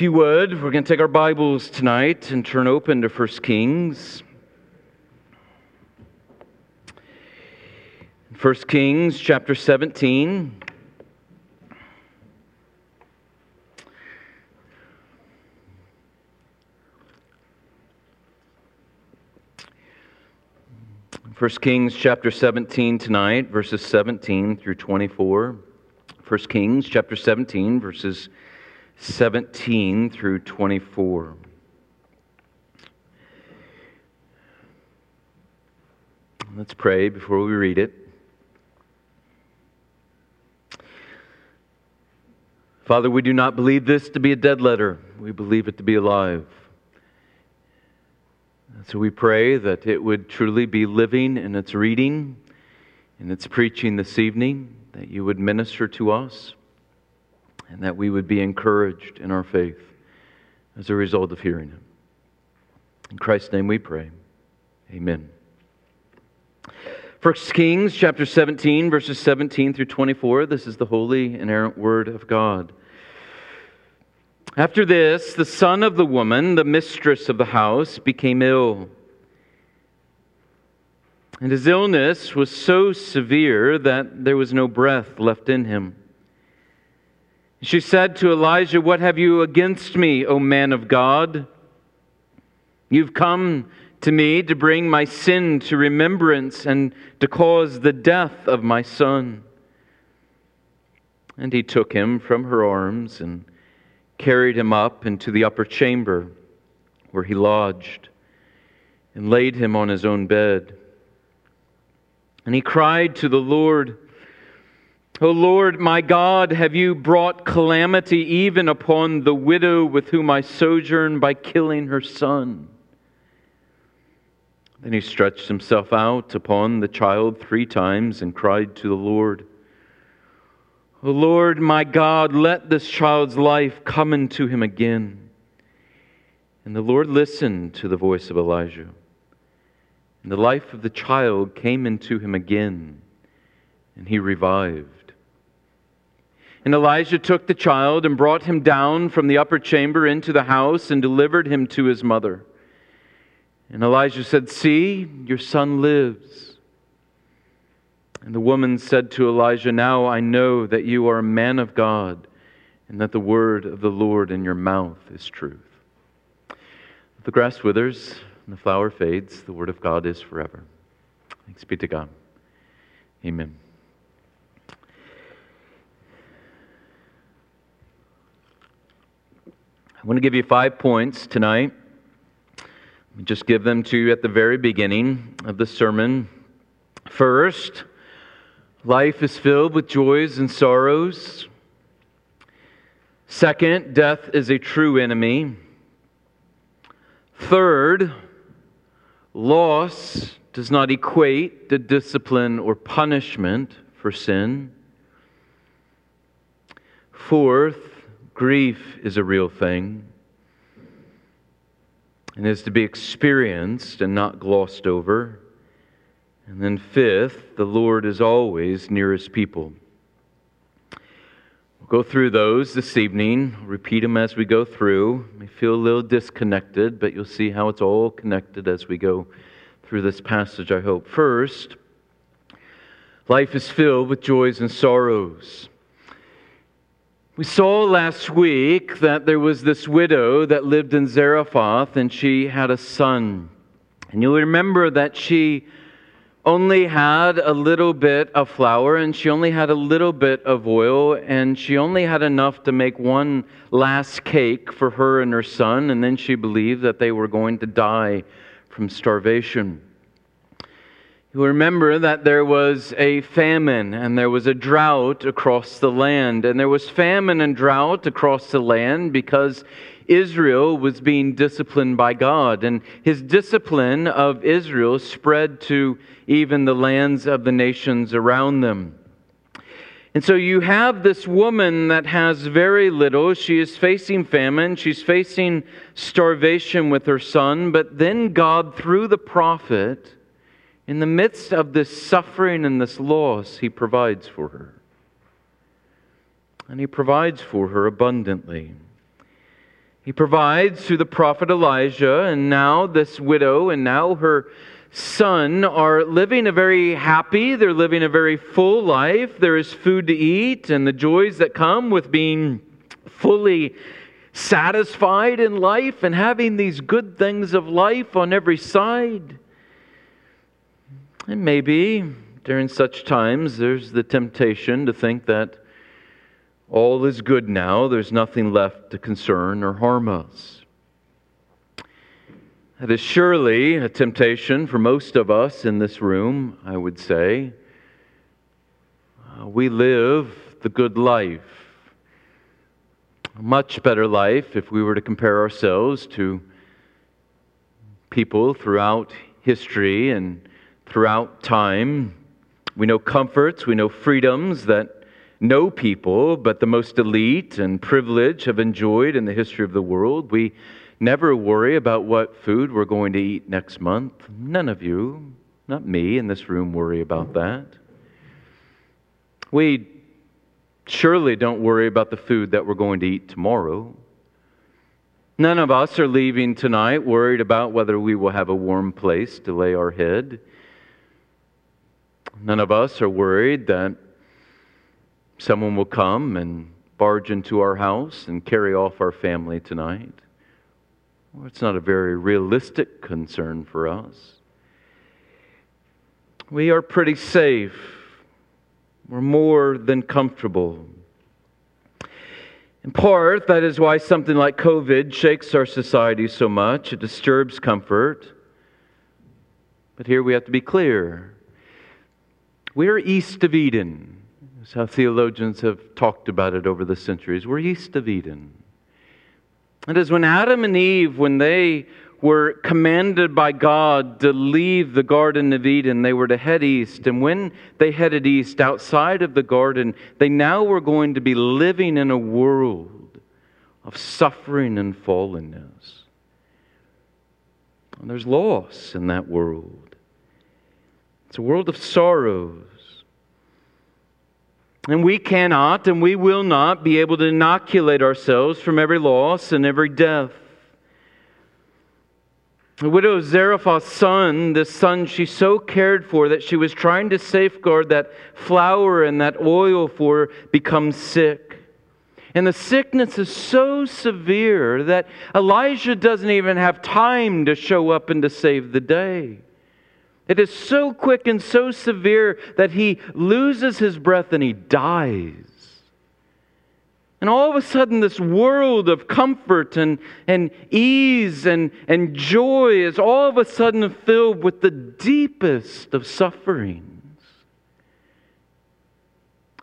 If you would, we're going to take our Bibles tonight and turn open to 1 Kings. 1 Kings chapter 17. First Kings chapter 17 tonight, verses 17 through 24. 1 Kings chapter 17, verses 17 through 24. Let's pray before we read it. Father, we do not believe this to be a dead letter. We believe it to be alive. So we pray that it would truly be living in its reading, in its preaching this evening, that you would minister to us and that we would be encouraged in our faith as a result of hearing Him. In Christ's name we pray. Amen. First Kings chapter 17, verses 17 through 24. This is the holy, inerrant word of God. After this, the son of the woman, the mistress of the house, became ill. And his illness was so severe that there was no breath left in him. She said to Elijah, What have you against me, O man of God? You've come to me to bring my sin to remembrance and to cause the death of my son. And he took him from her arms and carried him up into the upper chamber where he lodged and laid him on his own bed. And he cried to the Lord, O Lord, my God, have you brought calamity even upon the widow with whom I sojourn by killing her son? Then he stretched himself out upon the child three times and cried to the Lord, O Lord, my God, let this child's life come into him again. And the Lord listened to the voice of Elijah. And the life of the child came into him again, and he revived. And Elijah took the child and brought him down from the upper chamber into the house and delivered him to his mother. And Elijah said, See, your son lives. And the woman said to Elijah, Now I know that you are a man of God, and that the word of the Lord in your mouth is truth. The grass withers and the flower fades, the word of God is forever. Thanks be to God. Amen. I want to give you five points tonight. Just give them to you at the very beginning of the sermon. First, life is filled with joys and sorrows. Second, death is a true enemy. Third, loss does not equate to discipline or punishment for sin. Fourth, Grief is a real thing and is to be experienced and not glossed over. And then, fifth, the Lord is always near his people. We'll go through those this evening, repeat them as we go through. May feel a little disconnected, but you'll see how it's all connected as we go through this passage, I hope. First, life is filled with joys and sorrows. We saw last week that there was this widow that lived in Zarephath and she had a son. And you'll remember that she only had a little bit of flour and she only had a little bit of oil and she only had enough to make one last cake for her and her son. And then she believed that they were going to die from starvation. You remember that there was a famine and there was a drought across the land. And there was famine and drought across the land because Israel was being disciplined by God. And his discipline of Israel spread to even the lands of the nations around them. And so you have this woman that has very little. She is facing famine. She's facing starvation with her son. But then God, through the prophet, in the midst of this suffering and this loss, He provides for her. And He provides for her abundantly. He provides through the prophet Elijah, and now this widow and now her son are living a very happy, they're living a very full life. There is food to eat, and the joys that come with being fully satisfied in life and having these good things of life on every side. And maybe during such times there's the temptation to think that all is good now, there's nothing left to concern or harm us. That is surely a temptation for most of us in this room, I would say. Uh, we live the good life, a much better life if we were to compare ourselves to people throughout history and throughout time. We know comforts, we know freedoms that no people, but the most elite and privileged have enjoyed in the history of the world. We never worry about what food we're going to eat next month. None of you, not me in this room, worry about that. We surely don't worry about the food that we're going to eat tomorrow. None of us are leaving tonight worried about whether we will have a warm place to lay our head. None of us are worried that someone will come and barge into our house and carry off our family tonight. Well, it's not a very realistic concern for us. We are pretty safe. We're more than comfortable. In part, that is why something like COVID shakes our society so much. It disturbs comfort. But here we have to be clear. We're east of Eden. That's how theologians have talked about it over the centuries. We're east of Eden. It is when Adam and Eve, when they were commanded by God to leave the Garden of Eden, they were to head east. And when they headed east, outside of the garden, they now were going to be living in a world of suffering and fallenness. And there's loss in that world. It's a world of sorrows. And we cannot and we will not be able to inoculate ourselves from every loss and every death. The widow Zarephath's son, the son she so cared for that she was trying to safeguard that flour and that oil for, becomes sick. And the sickness is so severe that Elijah doesn't even have time to show up and to save the day. It is so quick and so severe that he loses his breath and he dies. And all of a sudden, this world of comfort and, and ease and, and joy is all of a sudden filled with the deepest of sufferings.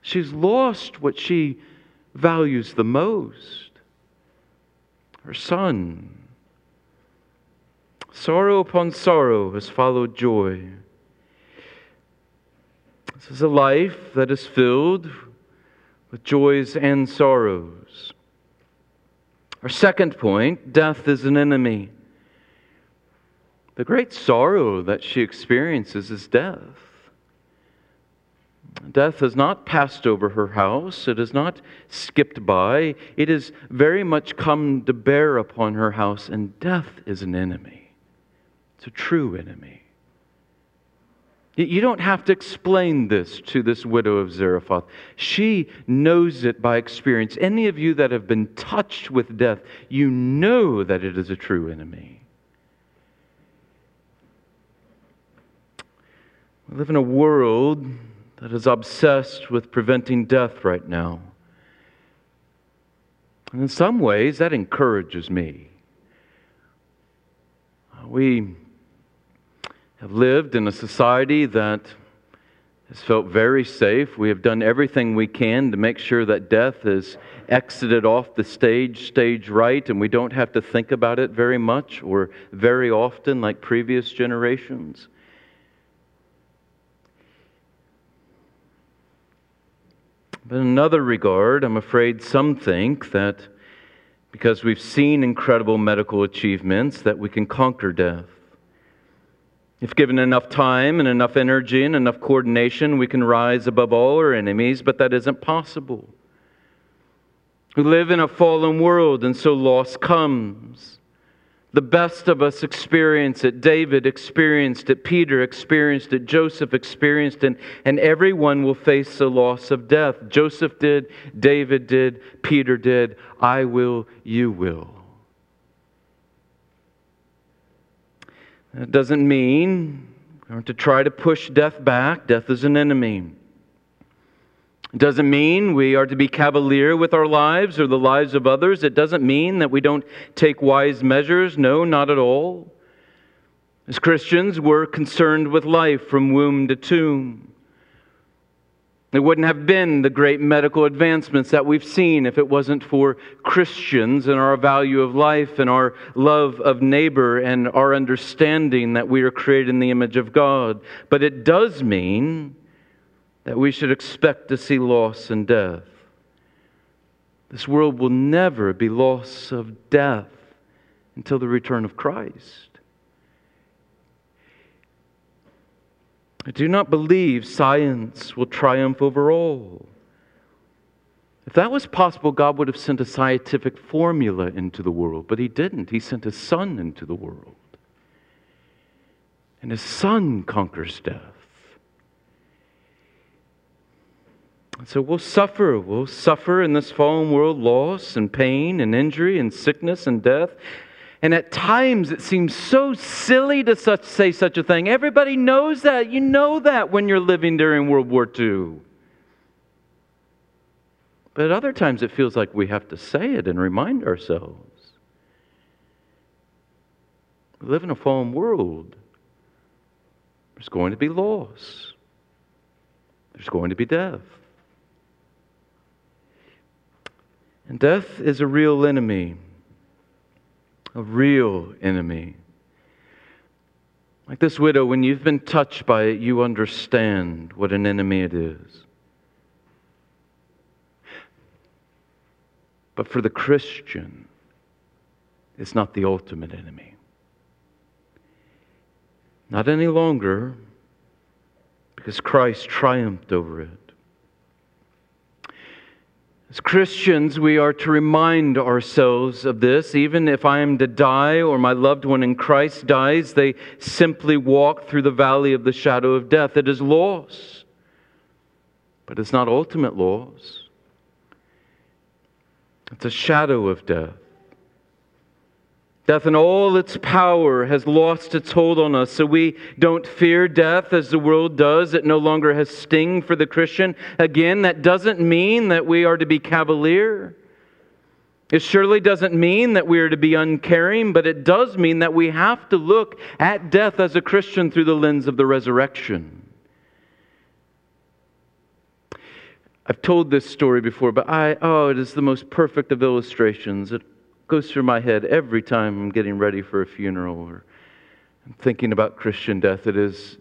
She's lost what she values the most her son. Sorrow upon sorrow has followed joy. This is a life that is filled with joys and sorrows. Our second point death is an enemy. The great sorrow that she experiences is death. Death has not passed over her house. It has not skipped by. It has very much come to bear upon her house, and death is an enemy. It's a true enemy. You don't have to explain this to this widow of Zarephath. She knows it by experience. Any of you that have been touched with death, you know that it is a true enemy. We live in a world that is obsessed with preventing death right now. And in some ways, that encourages me. Uh, we have lived in a society that has felt very safe. We have done everything we can to make sure that death is exited off the stage, stage right, and we don't have to think about it very much or very often like previous generations. But in another regard, I'm afraid some think that because we've seen incredible medical achievements, that we can conquer death. If given enough time and enough energy and enough coordination, we can rise above all our enemies, but that isn't possible. We live in a fallen world, and so loss comes. The best of us experience it. David experienced it. Peter experienced it. Joseph experienced it. And everyone will face the loss of death. Joseph did. David did. Peter did. I will. You will. That doesn't mean to try to push death back. Death is an enemy. It doesn't mean we are to be cavalier with our lives or the lives of others. It doesn't mean that we don't take wise measures. No, not at all. As Christians, we're concerned with life from womb to tomb. It wouldn't have been the great medical advancements that we've seen if it wasn't for Christians and our value of life and our love of neighbor and our understanding that we are created in the image of God. But it does mean that we should expect to see loss and death. This world will never be loss of death until the return of Christ. I do not believe science will triumph over all. If that was possible, God would have sent a scientific formula into the world, but He didn't. He sent His Son into the world. And His Son conquers death. So we'll suffer. We'll suffer in this fallen world loss and pain and injury and sickness and death. And at times it seems so silly to such, say such a thing. Everybody knows that. You know that when you're living during World War II. But at other times it feels like we have to say it and remind ourselves. We live in a fallen world. There's going to be loss, there's going to be death. And death is a real enemy, a real enemy. Like this widow, when you've been touched by it, you understand what an enemy it is. But for the Christian, it's not the ultimate enemy. Not any longer, because Christ triumphed over it. As Christians, we are to remind ourselves of this. Even if I am to die or my loved one in Christ dies, they simply walk through the valley of the shadow of death. It is loss, but it's not ultimate loss. It's a shadow of death. Death in all its power has lost its hold on us, so we don't fear death as the world does. It no longer has sting for the Christian. Again, that doesn't mean that we are to be cavalier. It surely doesn't mean that we are to be uncaring, but it does mean that we have to look at death as a Christian through the lens of the resurrection. I've told this story before, but I, oh, it is the most perfect of illustrations. It goes through my head every time I'm getting ready for a funeral or I'm thinking about Christian death. It is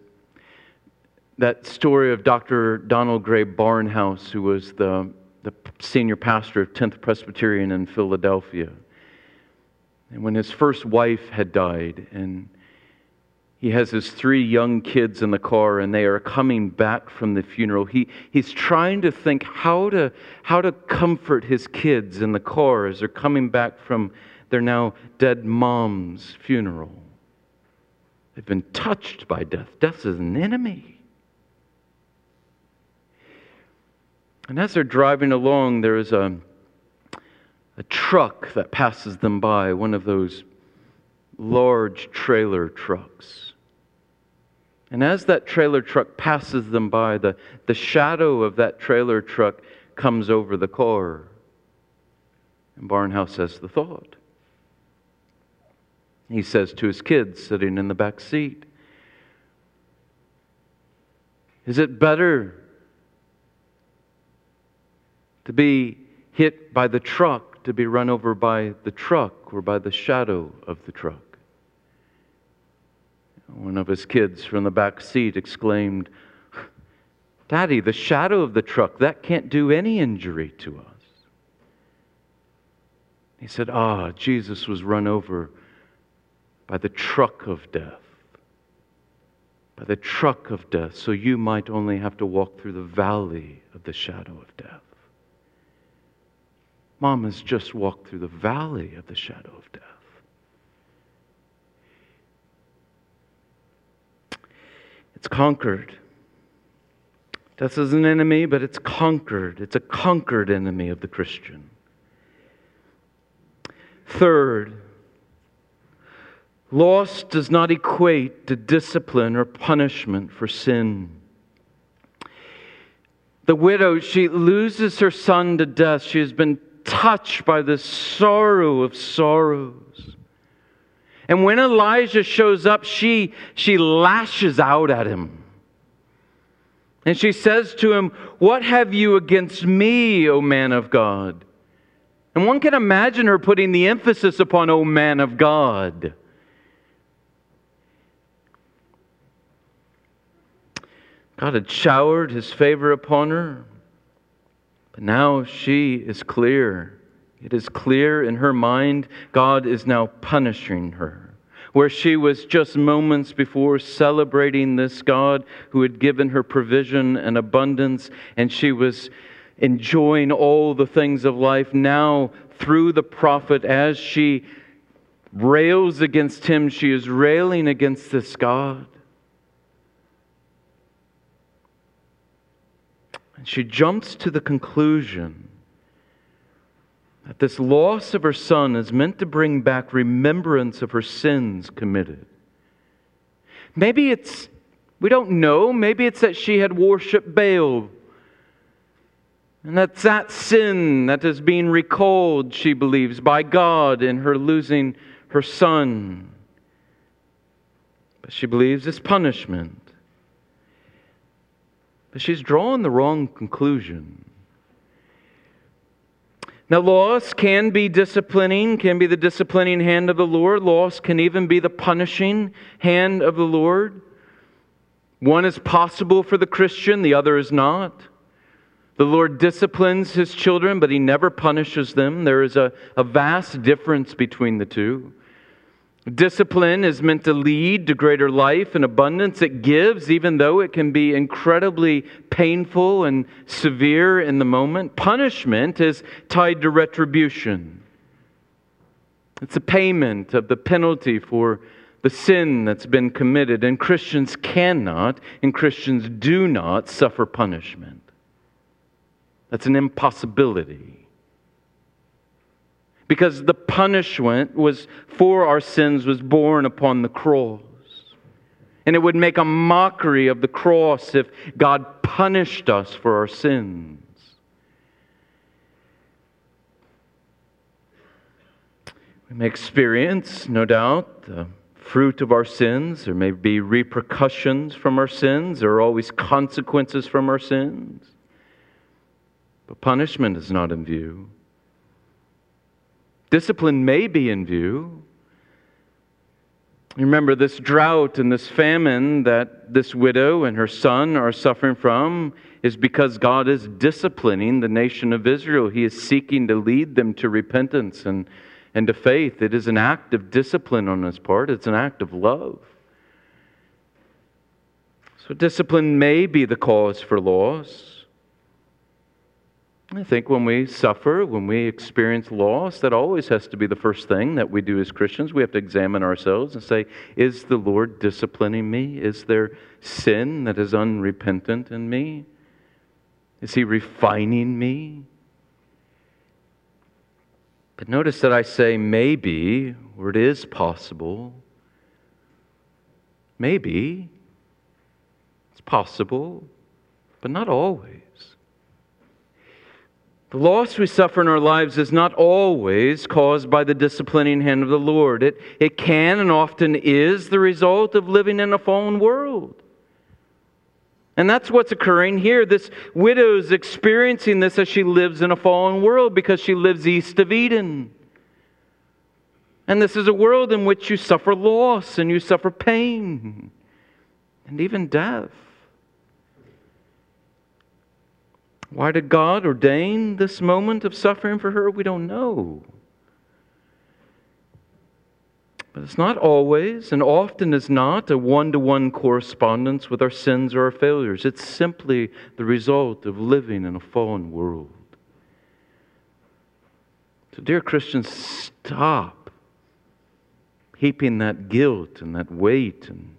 that story of Dr. Donald Grey Barnhouse, who was the, the senior pastor of 10th Presbyterian in Philadelphia. And when his first wife had died, and he has his three young kids in the car, and they are coming back from the funeral. He, he's trying to think how to, how to comfort his kids in the car as they're coming back from their now dead mom's funeral. They've been touched by death. Death is an enemy. And as they're driving along, there is a, a truck that passes them by, one of those large trailer trucks. And as that trailer truck passes them by, the, the shadow of that trailer truck comes over the car. And Barnhouse has the thought. He says to his kids sitting in the back seat, Is it better to be hit by the truck, to be run over by the truck, or by the shadow of the truck? One of his kids from the back seat exclaimed, Daddy, the shadow of the truck, that can't do any injury to us. He said, Ah, Jesus was run over by the truck of death. By the truck of death, so you might only have to walk through the valley of the shadow of death. Mom has just walked through the valley of the shadow of death. It's conquered. Death is an enemy, but it's conquered. It's a conquered enemy of the Christian. Third, loss does not equate to discipline or punishment for sin. The widow, she loses her son to death. She has been touched by the sorrow of sorrows. And when Elijah shows up, she, she lashes out at him. And she says to him, What have you against me, O man of God? And one can imagine her putting the emphasis upon, O man of God. God had showered his favor upon her, but now she is clear. It is clear in her mind God is now punishing her. Where she was just moments before celebrating this God who had given her provision and abundance, and she was enjoying all the things of life, now through the prophet, as she rails against him, she is railing against this God. And she jumps to the conclusion that this loss of her son is meant to bring back remembrance of her sins committed. Maybe it's, we don't know, maybe it's that she had worshiped Baal. And that's that sin that is being recalled, she believes, by God in her losing her son. But she believes it's punishment. But she's drawn the wrong conclusion. Now, loss can be disciplining, can be the disciplining hand of the Lord. Loss can even be the punishing hand of the Lord. One is possible for the Christian, the other is not. The Lord disciplines his children, but he never punishes them. There is a, a vast difference between the two. Discipline is meant to lead to greater life and abundance. It gives, even though it can be incredibly painful and severe in the moment. Punishment is tied to retribution. It's a payment of the penalty for the sin that's been committed. And Christians cannot and Christians do not suffer punishment. That's an impossibility because the punishment was for our sins was borne upon the cross. And it would make a mockery of the cross if God punished us for our sins. We may experience, no doubt, the fruit of our sins. There may be repercussions from our sins. There are always consequences from our sins. But punishment is not in view. Discipline may be in view. Remember, this drought and this famine that this widow and her son are suffering from is because God is disciplining the nation of Israel. He is seeking to lead them to repentance and, and to faith. It is an act of discipline on his part, it's an act of love. So, discipline may be the cause for loss. I think when we suffer, when we experience loss, that always has to be the first thing that we do as Christians. We have to examine ourselves and say, Is the Lord disciplining me? Is there sin that is unrepentant in me? Is He refining me? But notice that I say maybe, or it is possible. Maybe. It's possible, but not always. The loss we suffer in our lives is not always caused by the disciplining hand of the Lord. It, it can and often is the result of living in a fallen world. And that's what's occurring here. This widow is experiencing this as she lives in a fallen world because she lives east of Eden. And this is a world in which you suffer loss and you suffer pain and even death. Why did God ordain this moment of suffering for her? We don't know. But it's not always, and often is not, a one to one correspondence with our sins or our failures. It's simply the result of living in a fallen world. So, dear Christians, stop heaping that guilt and that weight and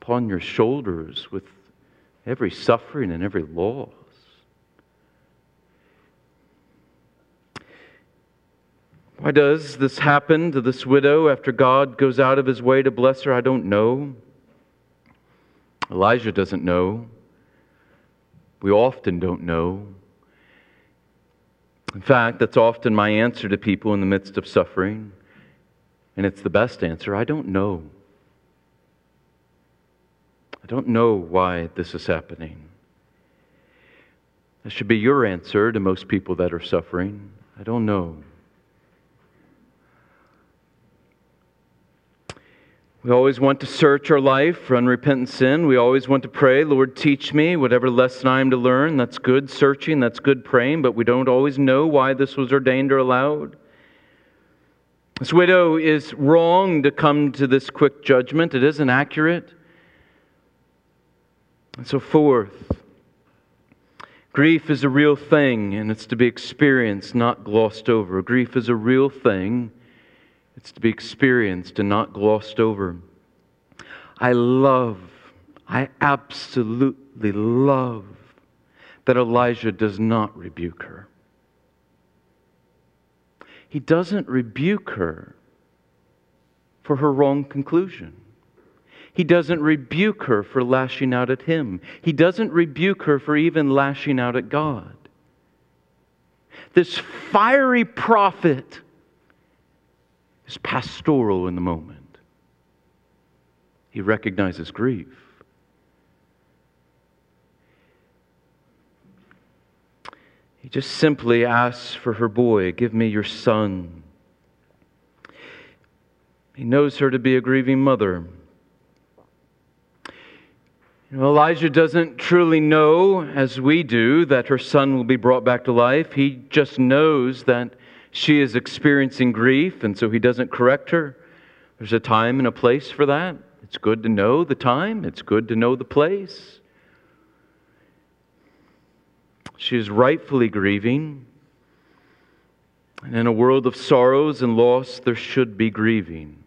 upon your shoulders with every suffering and every loss. Why does this happen to this widow after God goes out of his way to bless her? I don't know. Elijah doesn't know. We often don't know. In fact, that's often my answer to people in the midst of suffering. And it's the best answer. I don't know. I don't know why this is happening. That should be your answer to most people that are suffering. I don't know. We always want to search our life for unrepentant sin. We always want to pray, Lord, teach me whatever lesson I am to learn. That's good searching, that's good praying, but we don't always know why this was ordained or allowed. This widow is wrong to come to this quick judgment, it isn't accurate. And so, fourth, grief is a real thing and it's to be experienced, not glossed over. Grief is a real thing it's to be experienced and not glossed over. I love, I absolutely love that Elijah does not rebuke her. He doesn't rebuke her for her wrong conclusion. He doesn't rebuke her for lashing out at him. He doesn't rebuke her for even lashing out at God. This fiery prophet is pastoral in the moment. He recognizes grief. He just simply asks for her boy, Give me your son. He knows her to be a grieving mother. You know, Elijah doesn't truly know, as we do, that her son will be brought back to life. He just knows that she is experiencing grief, and so he doesn't correct her. There's a time and a place for that. It's good to know the time, it's good to know the place. She is rightfully grieving. And in a world of sorrows and loss, there should be grieving.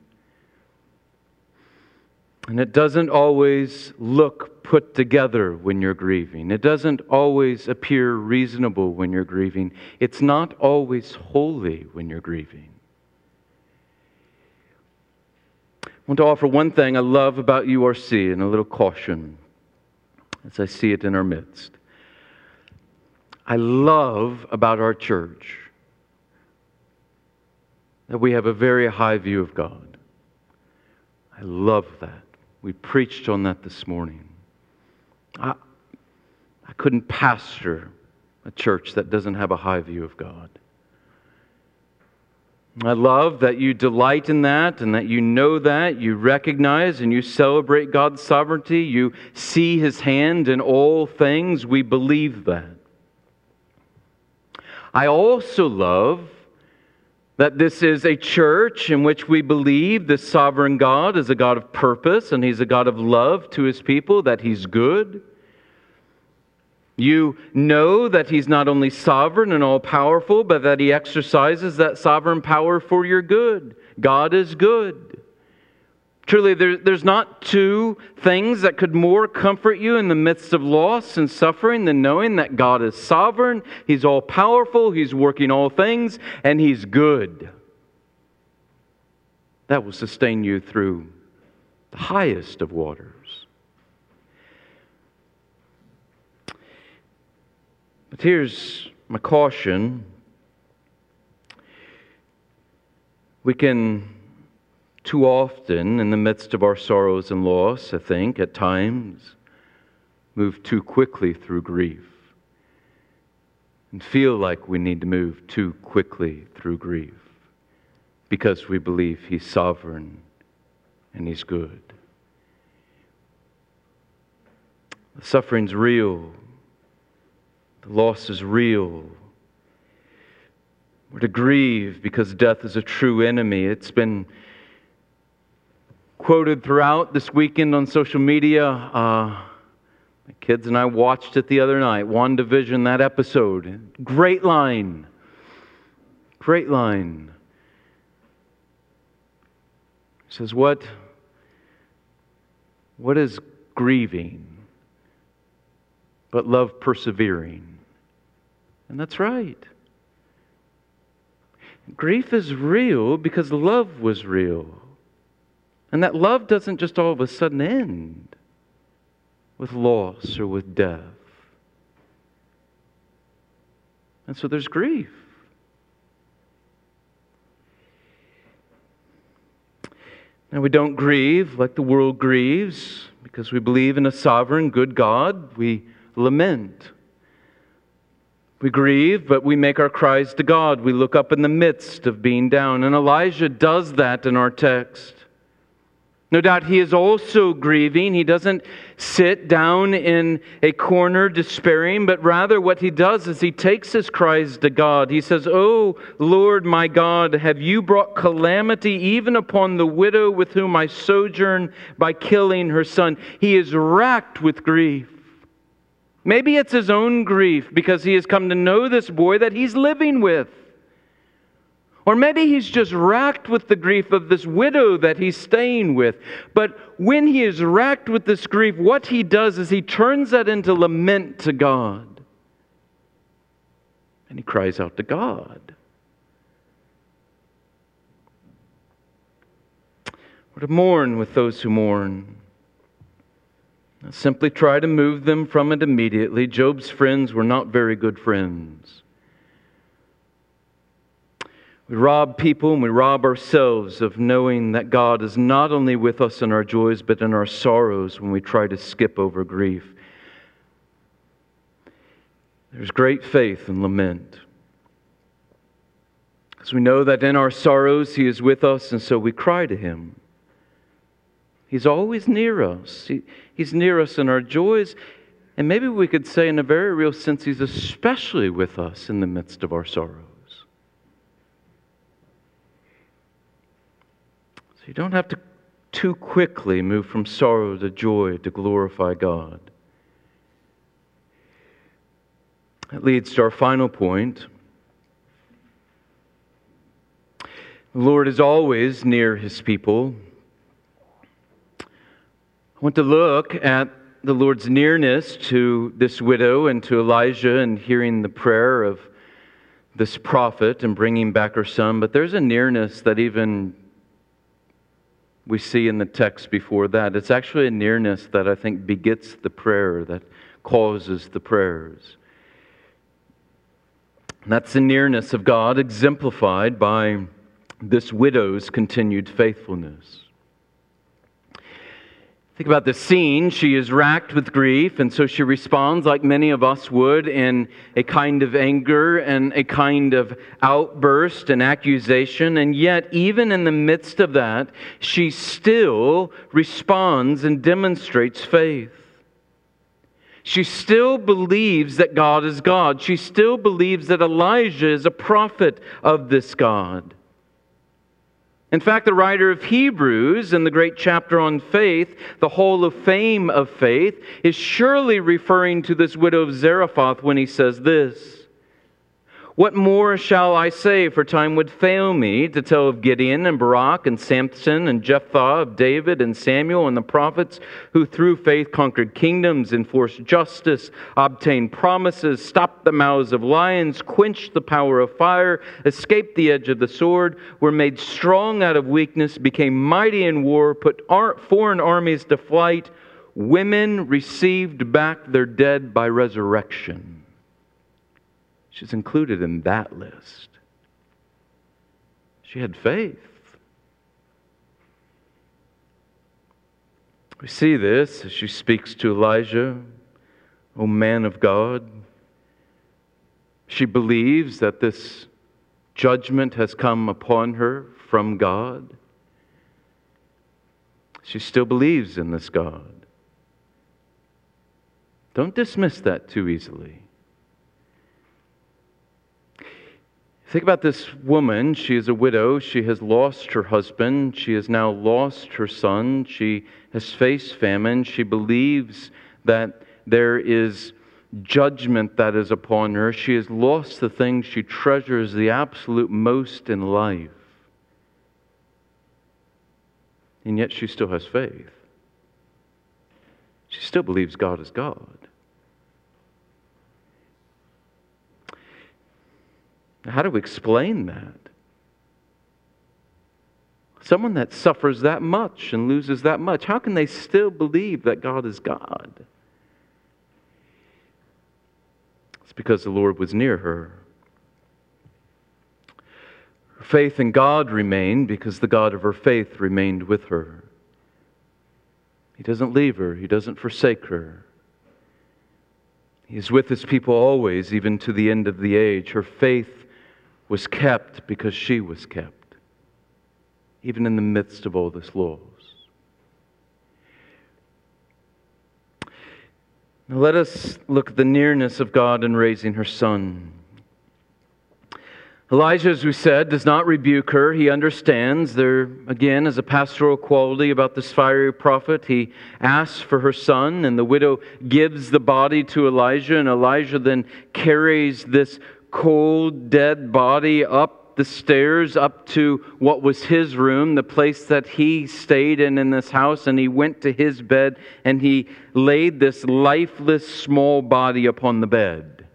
And it doesn't always look put together when you're grieving. It doesn't always appear reasonable when you're grieving. It's not always holy when you're grieving. I want to offer one thing I love about URC and a little caution as I see it in our midst. I love about our church that we have a very high view of God. I love that. We preached on that this morning. I, I couldn't pastor a church that doesn't have a high view of God. I love that you delight in that and that you know that, you recognize and you celebrate God's sovereignty, you see His hand in all things. We believe that. I also love that this is a church in which we believe this sovereign God is a God of purpose and He's a God of love to His people, that He's good. You know that He's not only sovereign and all powerful, but that He exercises that sovereign power for your good. God is good. Truly, there, there's not two things that could more comfort you in the midst of loss and suffering than knowing that God is sovereign, He's all powerful, He's working all things, and He's good. That will sustain you through the highest of waters. But here's my caution. We can too often, in the midst of our sorrows and loss, I think, at times, move too quickly through grief and feel like we need to move too quickly through grief because we believe He's sovereign and He's good. The suffering's real, the loss is real. We're to grieve because death is a true enemy. It's been quoted throughout this weekend on social media. Uh, my kids and I watched it the other night. One WandaVision, that episode. Great line. Great line. He says, What, what is grieving but love persevering? And that's right. Grief is real because love was real. And that love doesn't just all of a sudden end with loss or with death. And so there's grief. Now, we don't grieve like the world grieves because we believe in a sovereign, good God. We lament. We grieve, but we make our cries to God. We look up in the midst of being down. And Elijah does that in our text. No doubt he is also grieving. He doesn't sit down in a corner despairing, but rather what he does is he takes his cries to God. He says, Oh, Lord my God, have you brought calamity even upon the widow with whom I sojourn by killing her son? He is racked with grief. Maybe it's his own grief because he has come to know this boy that he's living with. Or maybe he's just racked with the grief of this widow that he's staying with. But when he is racked with this grief, what he does is he turns that into lament to God. And he cries out to God. Or to mourn with those who mourn. Simply try to move them from it immediately. Job's friends were not very good friends. We rob people and we rob ourselves of knowing that God is not only with us in our joys, but in our sorrows when we try to skip over grief. There's great faith in lament. Because we know that in our sorrows He is with us, and so we cry to Him. He's always near us. He, he's near us in our joys. And maybe we could say, in a very real sense, He's especially with us in the midst of our sorrows. You don't have to too quickly move from sorrow to joy to glorify God. That leads to our final point. The Lord is always near his people. I want to look at the Lord's nearness to this widow and to Elijah and hearing the prayer of this prophet and bringing back her son. But there's a nearness that even we see in the text before that. It's actually a nearness that I think begets the prayer, that causes the prayers. And that's the nearness of God exemplified by this widow's continued faithfulness. Think about the scene. She is racked with grief, and so she responds like many of us would in a kind of anger and a kind of outburst and accusation. And yet, even in the midst of that, she still responds and demonstrates faith. She still believes that God is God. She still believes that Elijah is a prophet of this God. In fact, the writer of Hebrews, in the great chapter on faith, the Hall of Fame of faith, is surely referring to this widow of Zarephath when he says this what more shall I say? For time would fail me to tell of Gideon and Barak and Samson and Jephthah, of David and Samuel and the prophets who through faith conquered kingdoms, enforced justice, obtained promises, stopped the mouths of lions, quenched the power of fire, escaped the edge of the sword, were made strong out of weakness, became mighty in war, put foreign armies to flight. Women received back their dead by resurrection. She's included in that list. She had faith. We see this as she speaks to Elijah, O man of God. She believes that this judgment has come upon her from God. She still believes in this God. Don't dismiss that too easily. Think about this woman. She is a widow. She has lost her husband. She has now lost her son. She has faced famine. She believes that there is judgment that is upon her. She has lost the thing she treasures the absolute most in life. And yet she still has faith. She still believes God is God. How do we explain that? Someone that suffers that much and loses that much, how can they still believe that God is God? It's because the Lord was near her. Her faith in God remained because the God of her faith remained with her. He doesn't leave her, He doesn't forsake her. He is with His people always, even to the end of the age. Her faith was kept because she was kept, even in the midst of all this loss. Now let us look at the nearness of God in raising her son. Elijah, as we said, does not rebuke her. He understands. There, again, is a pastoral quality about this fiery prophet. He asks for her son, and the widow gives the body to Elijah, and Elijah then carries this cold, dead body up the stairs, up to what was his room, the place that he stayed in in this house, and he went to his bed and he laid this lifeless small body upon the bed.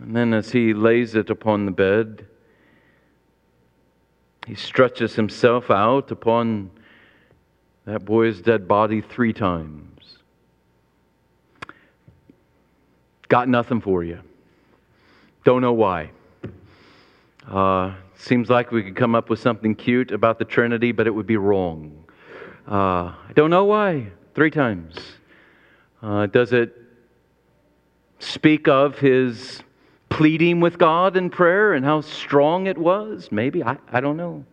And then, as he lays it upon the bed, he stretches himself out upon that boy's dead body three times. Got nothing for you. Don't know why. Uh, seems like we could come up with something cute about the Trinity, but it would be wrong. Uh, I don't know why. Three times. Uh, does it speak of his pleading with God in prayer and how strong it was? Maybe. I, I don't know.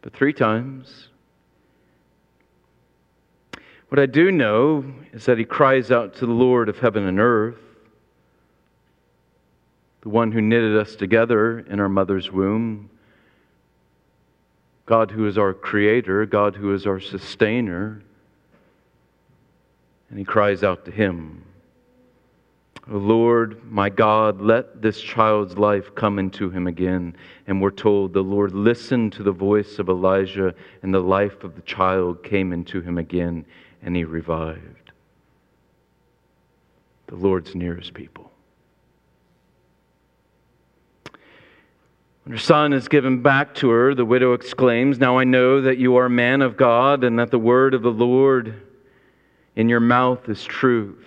But three times. What I do know is that he cries out to the Lord of heaven and earth, the one who knitted us together in our mother's womb, God who is our creator, God who is our sustainer. And he cries out to him, O Lord, my God, let this child's life come into him again. And we're told the Lord listened to the voice of Elijah, and the life of the child came into him again and he revived. The Lord's nearest people. When her son is given back to her, the widow exclaims, Now I know that you are a man of God and that the word of the Lord in your mouth is truth.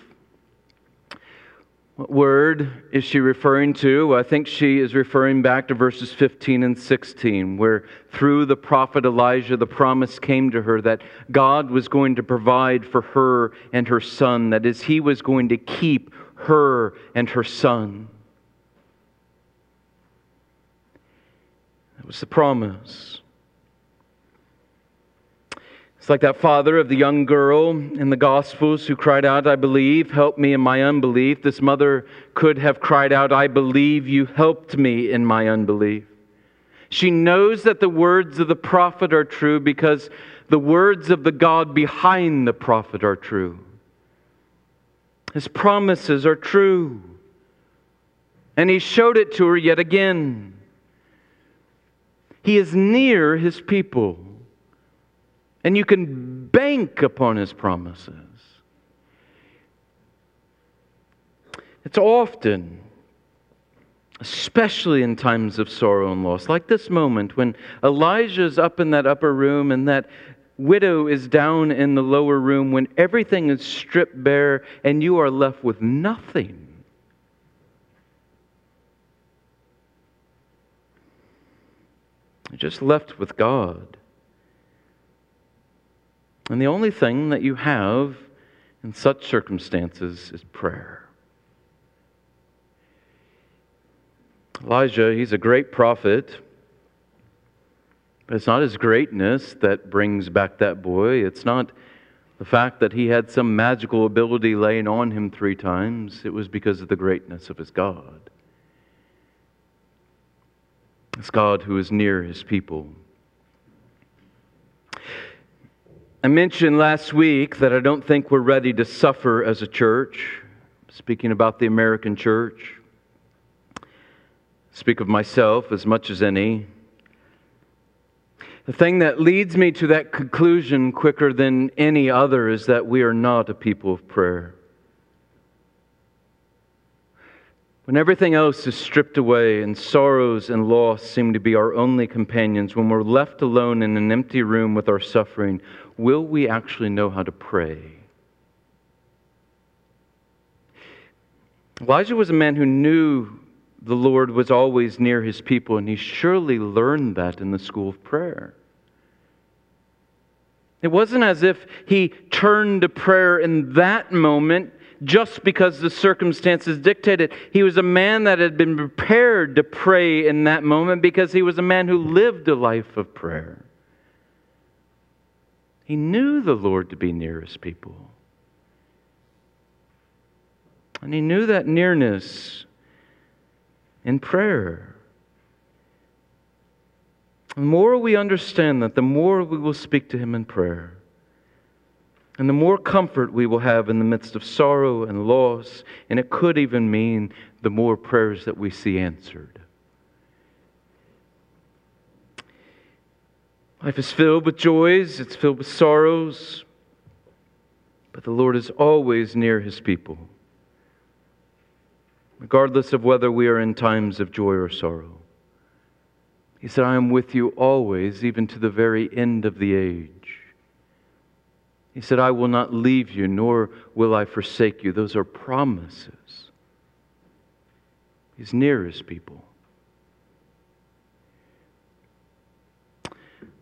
What word is she referring to? I think she is referring back to verses 15 and 16, where through the prophet Elijah, the promise came to her that God was going to provide for her and her son, that is, he was going to keep her and her son. That was the promise. It's like that father of the young girl in the Gospels who cried out, I believe, help me in my unbelief. This mother could have cried out, I believe you helped me in my unbelief. She knows that the words of the prophet are true because the words of the God behind the prophet are true. His promises are true. And he showed it to her yet again. He is near his people and you can bank upon his promises. It's often, especially in times of sorrow and loss, like this moment when Elijah's up in that upper room and that widow is down in the lower room, when everything is stripped bare and you are left with nothing. Just left with God. And the only thing that you have in such circumstances is prayer. Elijah, he's a great prophet, but it's not his greatness that brings back that boy. It's not the fact that he had some magical ability laying on him three times. It was because of the greatness of his God. It's God who is near his people. I mentioned last week that I don't think we're ready to suffer as a church, speaking about the American church. Speak of myself as much as any. The thing that leads me to that conclusion quicker than any other is that we are not a people of prayer. When everything else is stripped away and sorrows and loss seem to be our only companions, when we're left alone in an empty room with our suffering, will we actually know how to pray? Elijah was a man who knew the Lord was always near his people, and he surely learned that in the school of prayer. It wasn't as if he turned to prayer in that moment just because the circumstances dictated. He was a man that had been prepared to pray in that moment because he was a man who lived a life of prayer. He knew the Lord to be near his people. And he knew that nearness in prayer. The more we understand that, the more we will speak to him in prayer. And the more comfort we will have in the midst of sorrow and loss, and it could even mean the more prayers that we see answered. Life is filled with joys, it's filled with sorrows, but the Lord is always near his people, regardless of whether we are in times of joy or sorrow. He said, I am with you always, even to the very end of the age. He said, I will not leave you, nor will I forsake you. Those are promises. He's near his people.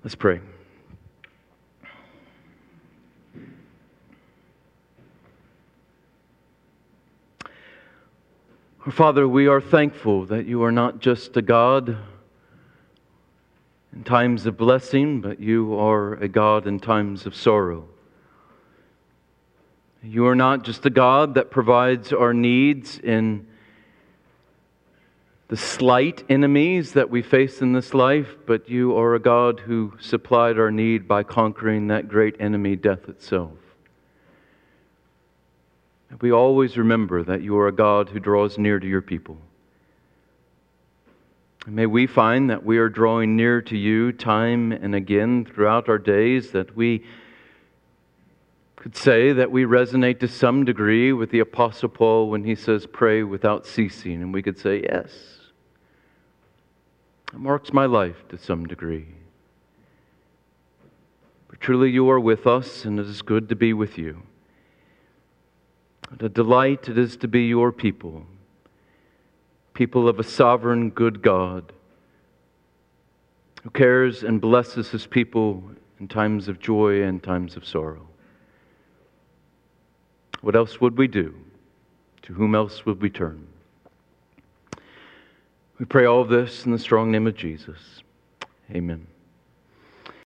Let's pray. Father, we are thankful that you are not just a God in times of blessing, but you are a God in times of sorrow. You are not just a God that provides our needs in the slight enemies that we face in this life, but you are a God who supplied our need by conquering that great enemy, death itself. We always remember that you are a God who draws near to your people. May we find that we are drawing near to you time and again throughout our days, that we could say that we resonate to some degree with the Apostle Paul when he says, pray without ceasing. And we could say, yes, marks my life to some degree. But truly, you are with us, and it is good to be with you. What a delight it is to be your people, people of a sovereign, good God who cares and blesses his people in times of joy and times of sorrow. What else would we do? To whom else would we turn? We pray all of this in the strong name of Jesus. Amen.